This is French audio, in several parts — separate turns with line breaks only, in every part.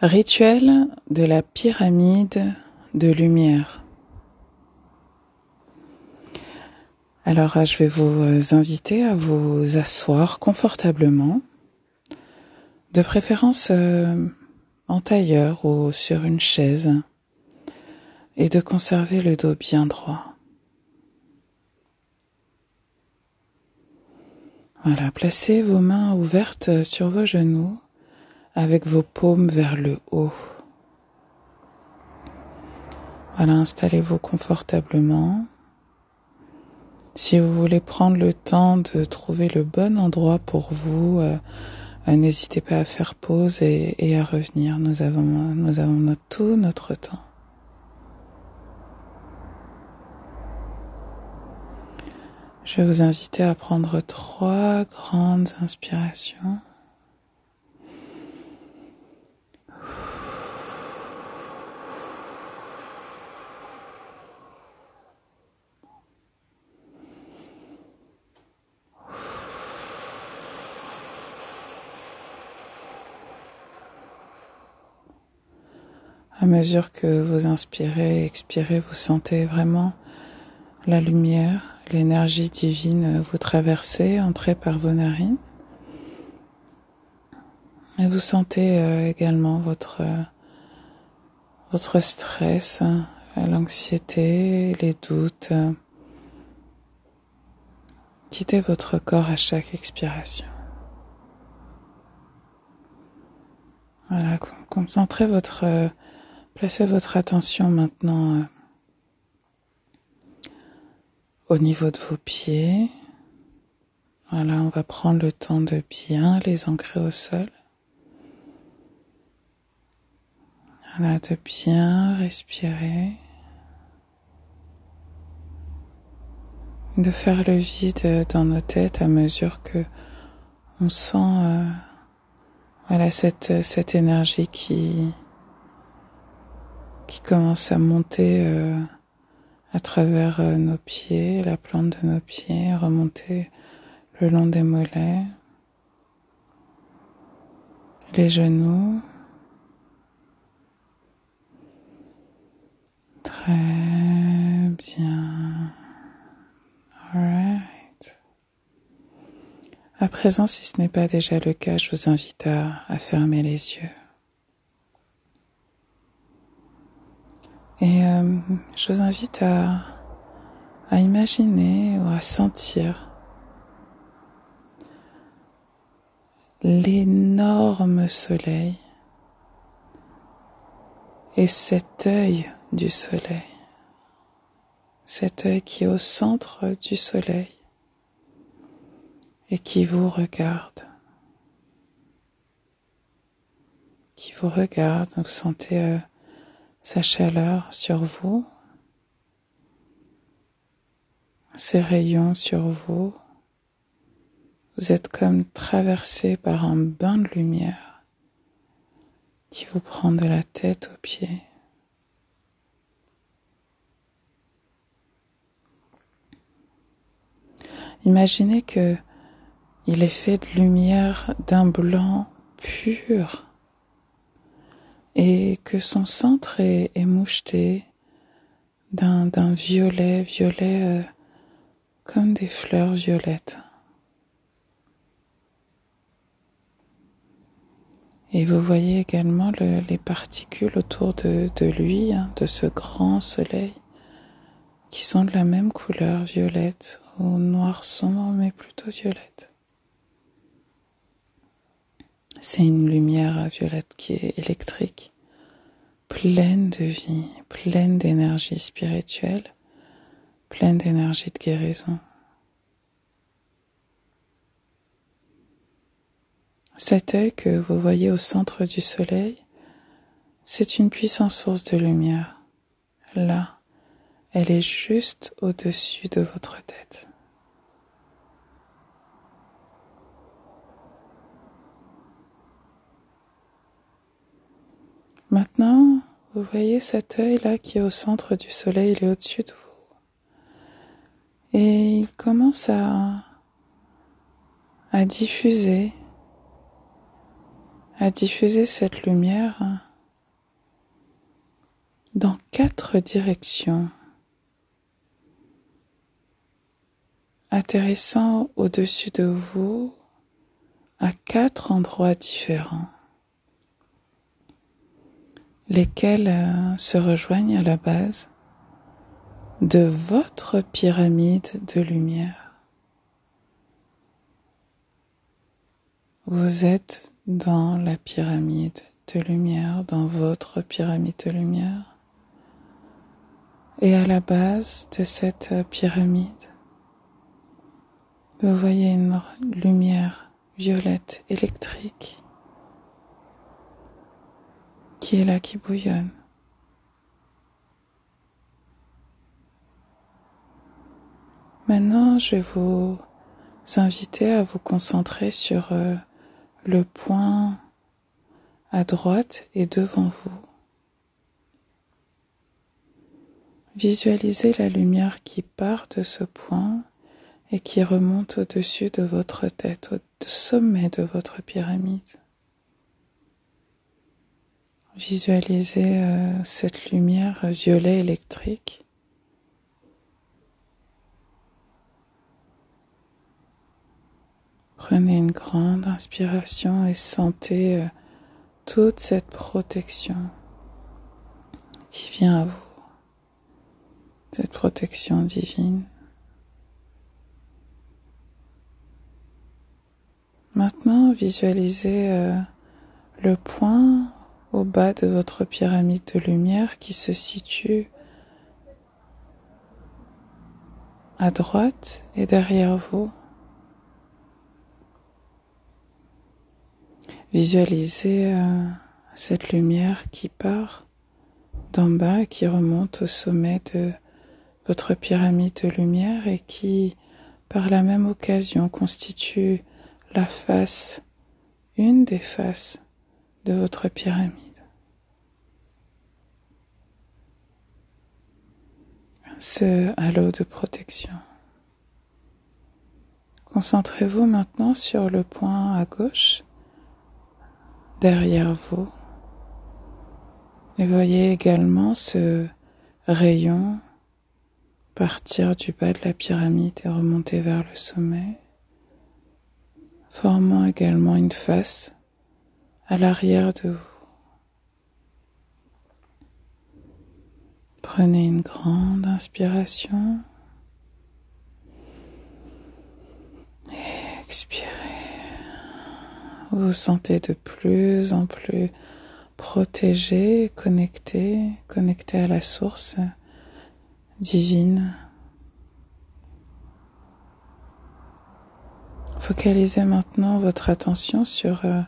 Rituel de la pyramide de lumière. Alors, je vais vous inviter à vous asseoir confortablement, de préférence euh, en tailleur ou sur une chaise, et de conserver le dos bien droit. Voilà, placez vos mains ouvertes sur vos genoux avec vos paumes vers le haut. Voilà, installez-vous confortablement. Si vous voulez prendre le temps de trouver le bon endroit pour vous, euh, euh, n'hésitez pas à faire pause et, à revenir. Nous avons, nous avons tout notre temps. Je vais vous inviter à prendre trois grandes inspirations. Mesure que vous inspirez et expirez, vous sentez vraiment la lumière, l'énergie divine vous traverser, entrer par vos narines. Et vous sentez euh, également votre, votre stress, l'anxiété, les doutes quitter votre corps à chaque expiration. Voilà, concentrez votre Placez votre attention maintenant euh, au niveau de vos pieds. Voilà, on va prendre le temps de bien les ancrer au sol. Voilà, de bien respirer. De faire le vide dans nos têtes à mesure que on sent euh, voilà cette cette énergie qui qui commence à monter euh, à travers euh, nos pieds, la plante de nos pieds, remonter le long des mollets, les genoux. Très bien. Alright. À présent, si ce n'est pas déjà le cas, je vous invite à fermer les yeux. Et euh, je vous invite à, imaginer ou à sentir l'énorme soleil et cet œil du soleil, cet œil qui est au centre du soleil et qui vous regarde, qui vous regarde, vous sentez euh, sa chaleur sur vous, ses rayons sur vous. Vous êtes comme traversé par un bain de lumière qui vous prend de la tête aux pieds. Imaginez que il est fait de lumière d'un blanc pur et que son centre est, moucheté d'un, violet, violet euh, comme des fleurs violettes. Et vous voyez également les particules autour de, de lui, hein, de ce grand soleil, qui sont de la même couleur, violette, ou noir sombre, mais plutôt violette. C'est une lumière violette qui est électrique, pleine de vie, pleine d'énergie spirituelle, pleine d'énergie de guérison. Cet œil que vous voyez au centre du soleil, c'est une puissante source de lumière. Là, elle est juste au-dessus de votre tête. Maintenant, vous voyez cet œil-là qui est au centre du soleil, il est au-dessus de vous. Et il commence à, à diffuser, à diffuser cette lumière dans quatre directions, atterrissant au-dessus de vous à quatre endroits différents, lesquels euh, se rejoignent à la base de votre pyramide de lumière. Vous êtes dans la pyramide de lumière, dans votre pyramide de lumière. Et à la base de cette pyramide, vous voyez une lumière violette électrique qui est là, qui bouillonne. Maintenant, je vais vous inviter à vous concentrer sur euh, le point à droite et devant vous. Visualisez la lumière qui part de ce point et qui remonte au-dessus de votre tête, au sommet de votre pyramide. Visualisez euh, cette lumière violet électrique Prenez une grande inspiration et sentez euh, toute cette protection qui vient à vous, cette protection divine. Maintenant, visualisez euh, le point au bas de votre pyramide de lumière qui se situe à droite et derrière vous. Visualisez euh, cette lumière qui part d'en bas, qui remonte au sommet de votre pyramide de lumière et qui, par la même occasion, constitue la face, une des faces de votre pyramide. Ce halo de protection. Concentrez-vous maintenant sur le point à gauche derrière vous. Et voyez également ce rayon partir du bas de la pyramide et remonter vers le sommet, formant également une face à l'arrière de vous. Prenez une grande inspiration et expirez vous vous sentez de plus en plus protégé, connecté, connecté à la source divine. Focalisez maintenant votre attention sur euh,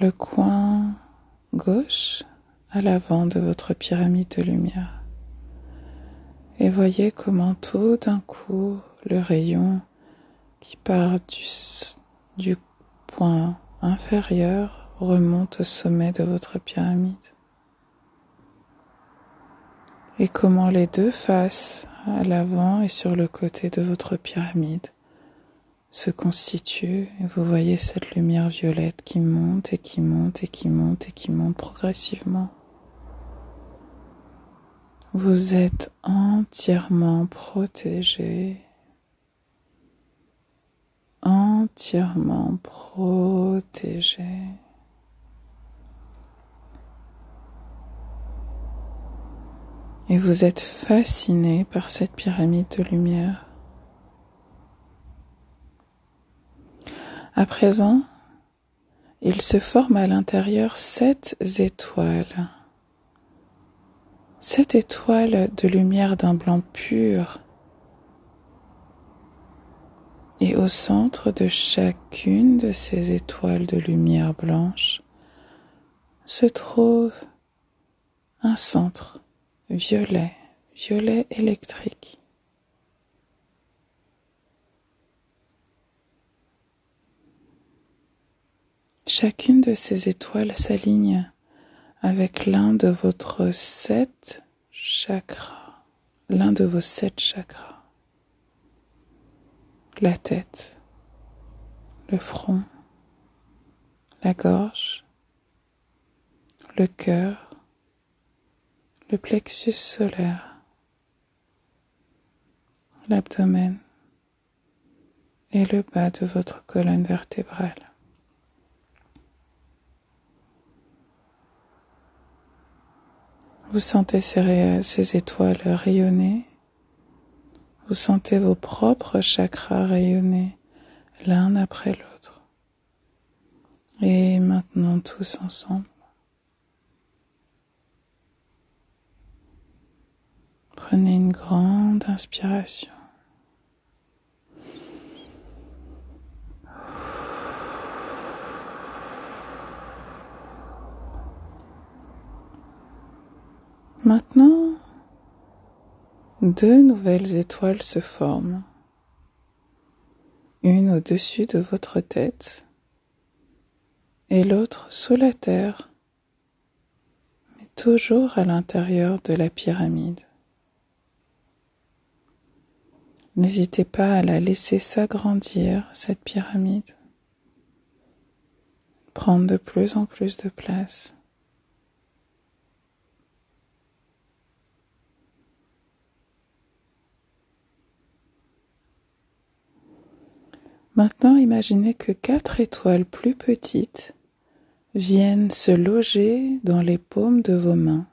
le coin gauche à l'avant de votre pyramide de lumière. Et voyez comment tout d'un coup le rayon qui part du, point inférieur remonte au sommet de votre pyramide. Et comment les deux faces, à l'avant et sur le côté de votre pyramide, se constituent et vous voyez cette lumière violette qui monte et qui monte et qui monte et qui monte progressivement. Vous êtes entièrement protégé entièrement protégé. Et vous êtes fasciné par cette pyramide de lumière. À présent, il se forme à l'intérieur sept étoiles. Sept étoiles de lumière d'un blanc pur et au centre de chacune de ces étoiles de lumière blanche se trouve un centre violet, violet électrique. Chacune de ces étoiles s'aligne avec l'un de votre sept chakras, l'un de vos sept chakras la tête, le front, la gorge, le cœur, le plexus solaire, l'abdomen et le bas de votre colonne vertébrale. Vous sentez ces, étoiles rayonner. Vous sentez vos propres chakras rayonner l'un après l'autre. Et maintenant tous ensemble. Prenez une grande inspiration. Maintenant, deux nouvelles étoiles se forment. Une au-dessus de votre tête et l'autre sous la terre, mais toujours à l'intérieur de la pyramide. N'hésitez pas à la laisser s'agrandir, cette pyramide, prendre de plus en plus de place. Maintenant, imaginez que quatre étoiles plus petites viennent se loger dans les paumes de vos mains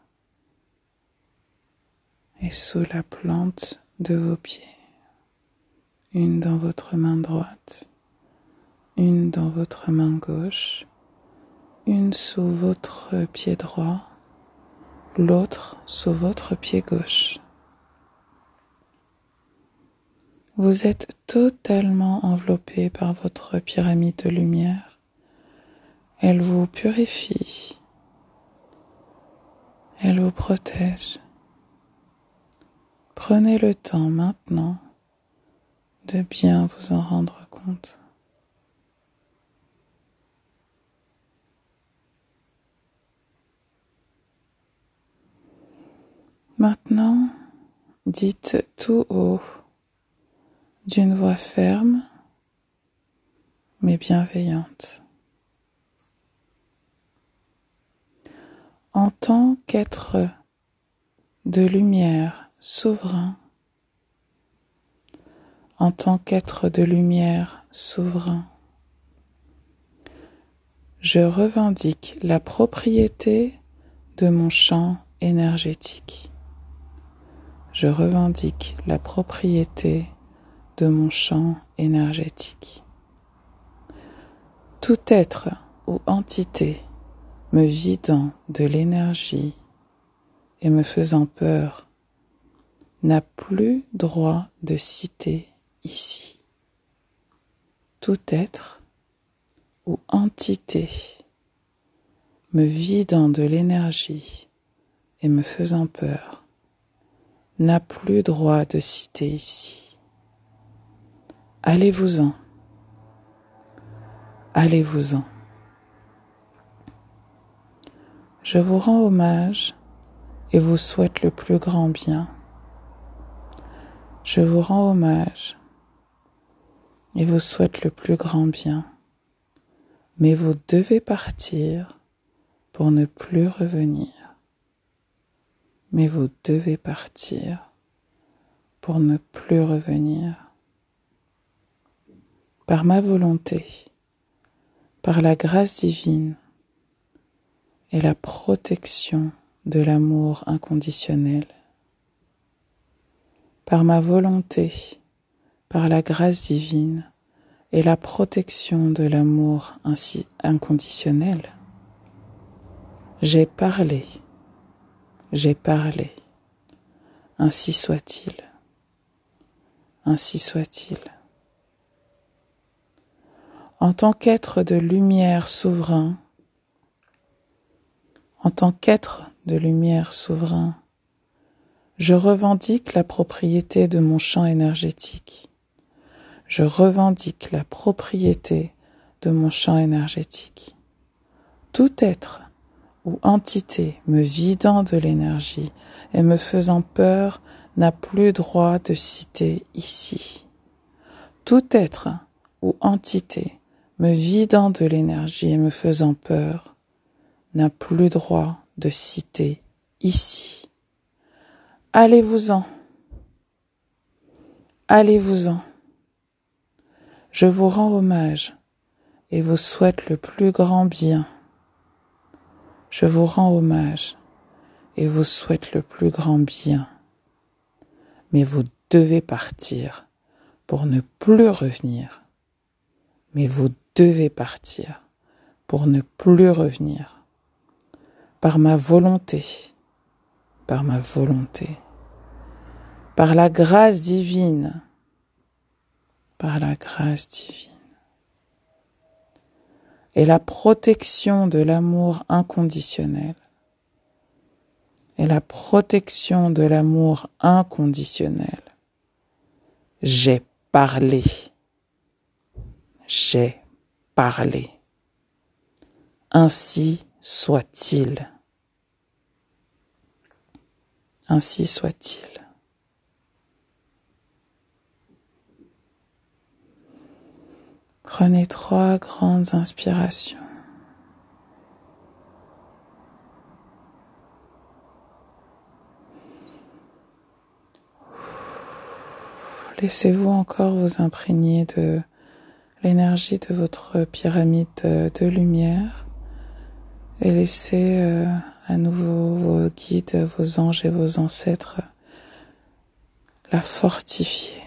et sous la plante de vos pieds. Une dans votre main droite, une dans votre main gauche, une sous votre pied droit, l'autre sous votre pied gauche. Vous êtes totalement enveloppé par votre pyramide de lumière. Elle vous purifie. Elle vous protège. Prenez le temps maintenant de bien vous en rendre compte. Maintenant, dites tout haut d'une voix ferme mais bienveillante. En tant qu'être de lumière souverain, en tant qu'être de lumière souverain, je revendique la propriété de mon champ énergétique. Je revendique la propriété de mon champ énergétique. Tout être ou entité me vidant de l'énergie et me faisant peur n'a plus droit de citer ici. Tout être ou entité me vidant de l'énergie et me faisant peur n'a plus droit de citer ici. Allez-vous-en. Allez-vous-en. Je vous rends hommage et vous souhaite le plus grand bien. Je vous rends hommage et vous souhaite le plus grand bien. Mais vous devez partir pour ne plus revenir. Mais vous devez partir pour ne plus revenir par ma volonté, par la grâce divine et la protection de l'amour inconditionnel, par ma volonté, par la grâce divine et la protection de l'amour ainsi inconditionnel, j'ai parlé, j'ai parlé, ainsi soit-il, ainsi soit-il en tant qu'être de lumière souverain, en tant qu'être de lumière souverain, je revendique la propriété de mon champ énergétique. Je revendique la propriété de mon champ énergétique. Tout être ou entité me vidant de l'énergie et me faisant peur n'a plus droit de citer ici. Tout être ou entité me vidant de l'énergie et me faisant peur, n'a plus droit de citer ici. Allez-vous-en. Allez-vous-en. Je vous rends hommage et vous souhaite le plus grand bien. Je vous rends hommage et vous souhaite le plus grand bien. Mais vous devez partir pour ne plus revenir. Mais vous devez partir pour ne plus revenir. Par ma volonté, par ma volonté, par la grâce divine, par la grâce divine et la protection de l'amour inconditionnel et la protection de l'amour inconditionnel. J'ai parlé. J'ai parlé. Ainsi soit-il. Ainsi soit-il. Prenez trois grandes inspirations. Laissez-vous encore vous imprégner de l'énergie de votre pyramide de lumière et laissez euh, à nouveau vos guides, vos anges et vos ancêtres la fortifier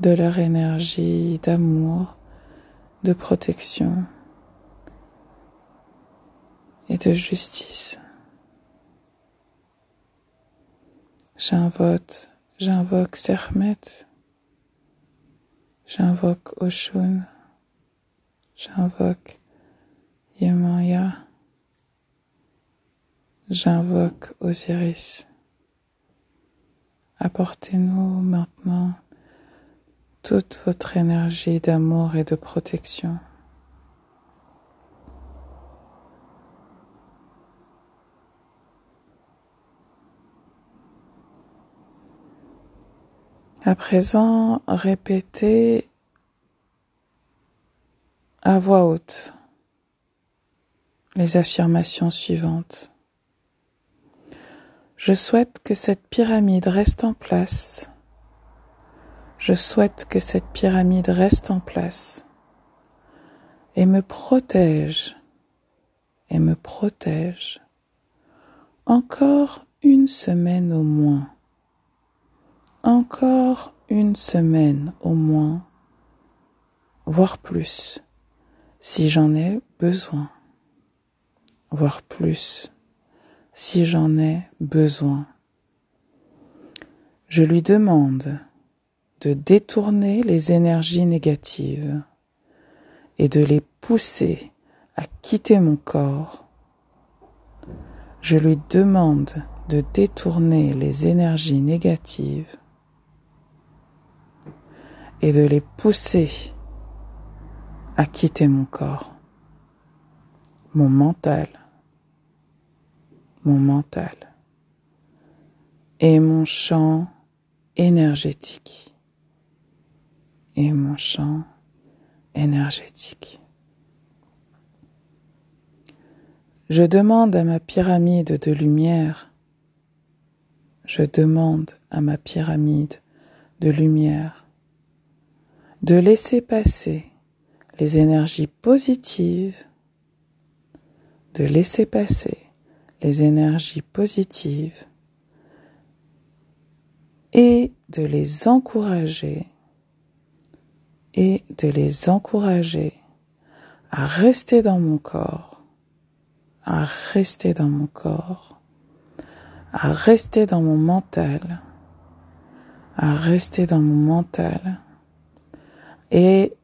de leur énergie d'amour, de protection et de justice. J'invoque, j'invoque Sermet, j'invoque Oshun, j'invoque Yemaya, j'invoque Osiris. Apportez-nous maintenant toute votre énergie d'amour et de protection. À présent, répétez à voix haute les affirmations suivantes. Je souhaite que cette pyramide reste en place je souhaite que cette pyramide reste en place et me protège et me protège encore une semaine au moins, encore une semaine au moins, voire plus, si j'en ai besoin, voire plus, si j'en ai besoin. Je lui demande de détourner les énergies négatives et de les pousser à quitter mon corps. Je lui demande de détourner les énergies négatives et de les pousser à quitter mon corps, mon mental, mon mental et mon champ énergétique et mon champ énergétique. Je demande à ma pyramide de lumière, je demande à ma pyramide de lumière de laisser passer les énergies positives, de laisser passer les énergies positives et de les encourager et de les encourager à rester dans mon corps, à rester dans mon corps, à rester dans mon mental, à rester dans mon mental et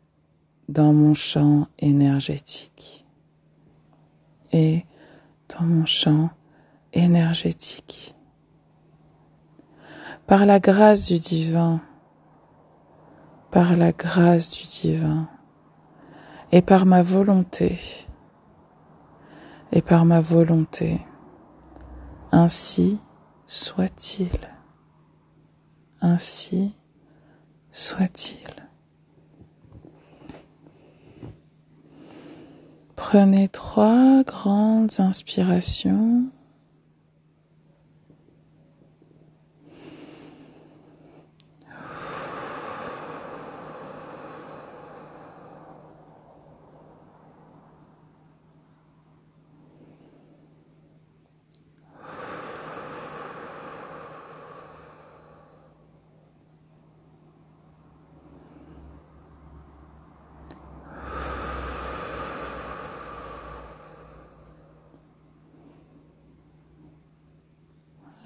dans mon champ énergétique et dans mon champ énergétique. Par la grâce du divin, par la grâce du divin et par ma volonté et par ma volonté. Ainsi soit-il. Ainsi soit-il. Prenez trois grandes inspirations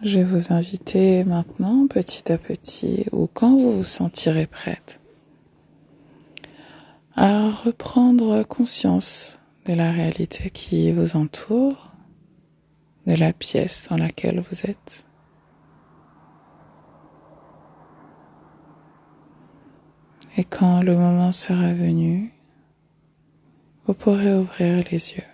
Je vais vous inviter maintenant, petit à petit, ou quand vous vous sentirez prête, à reprendre conscience de la réalité qui vous entoure, de la pièce dans laquelle vous êtes. Et quand le moment sera venu, vous pourrez ouvrir les yeux.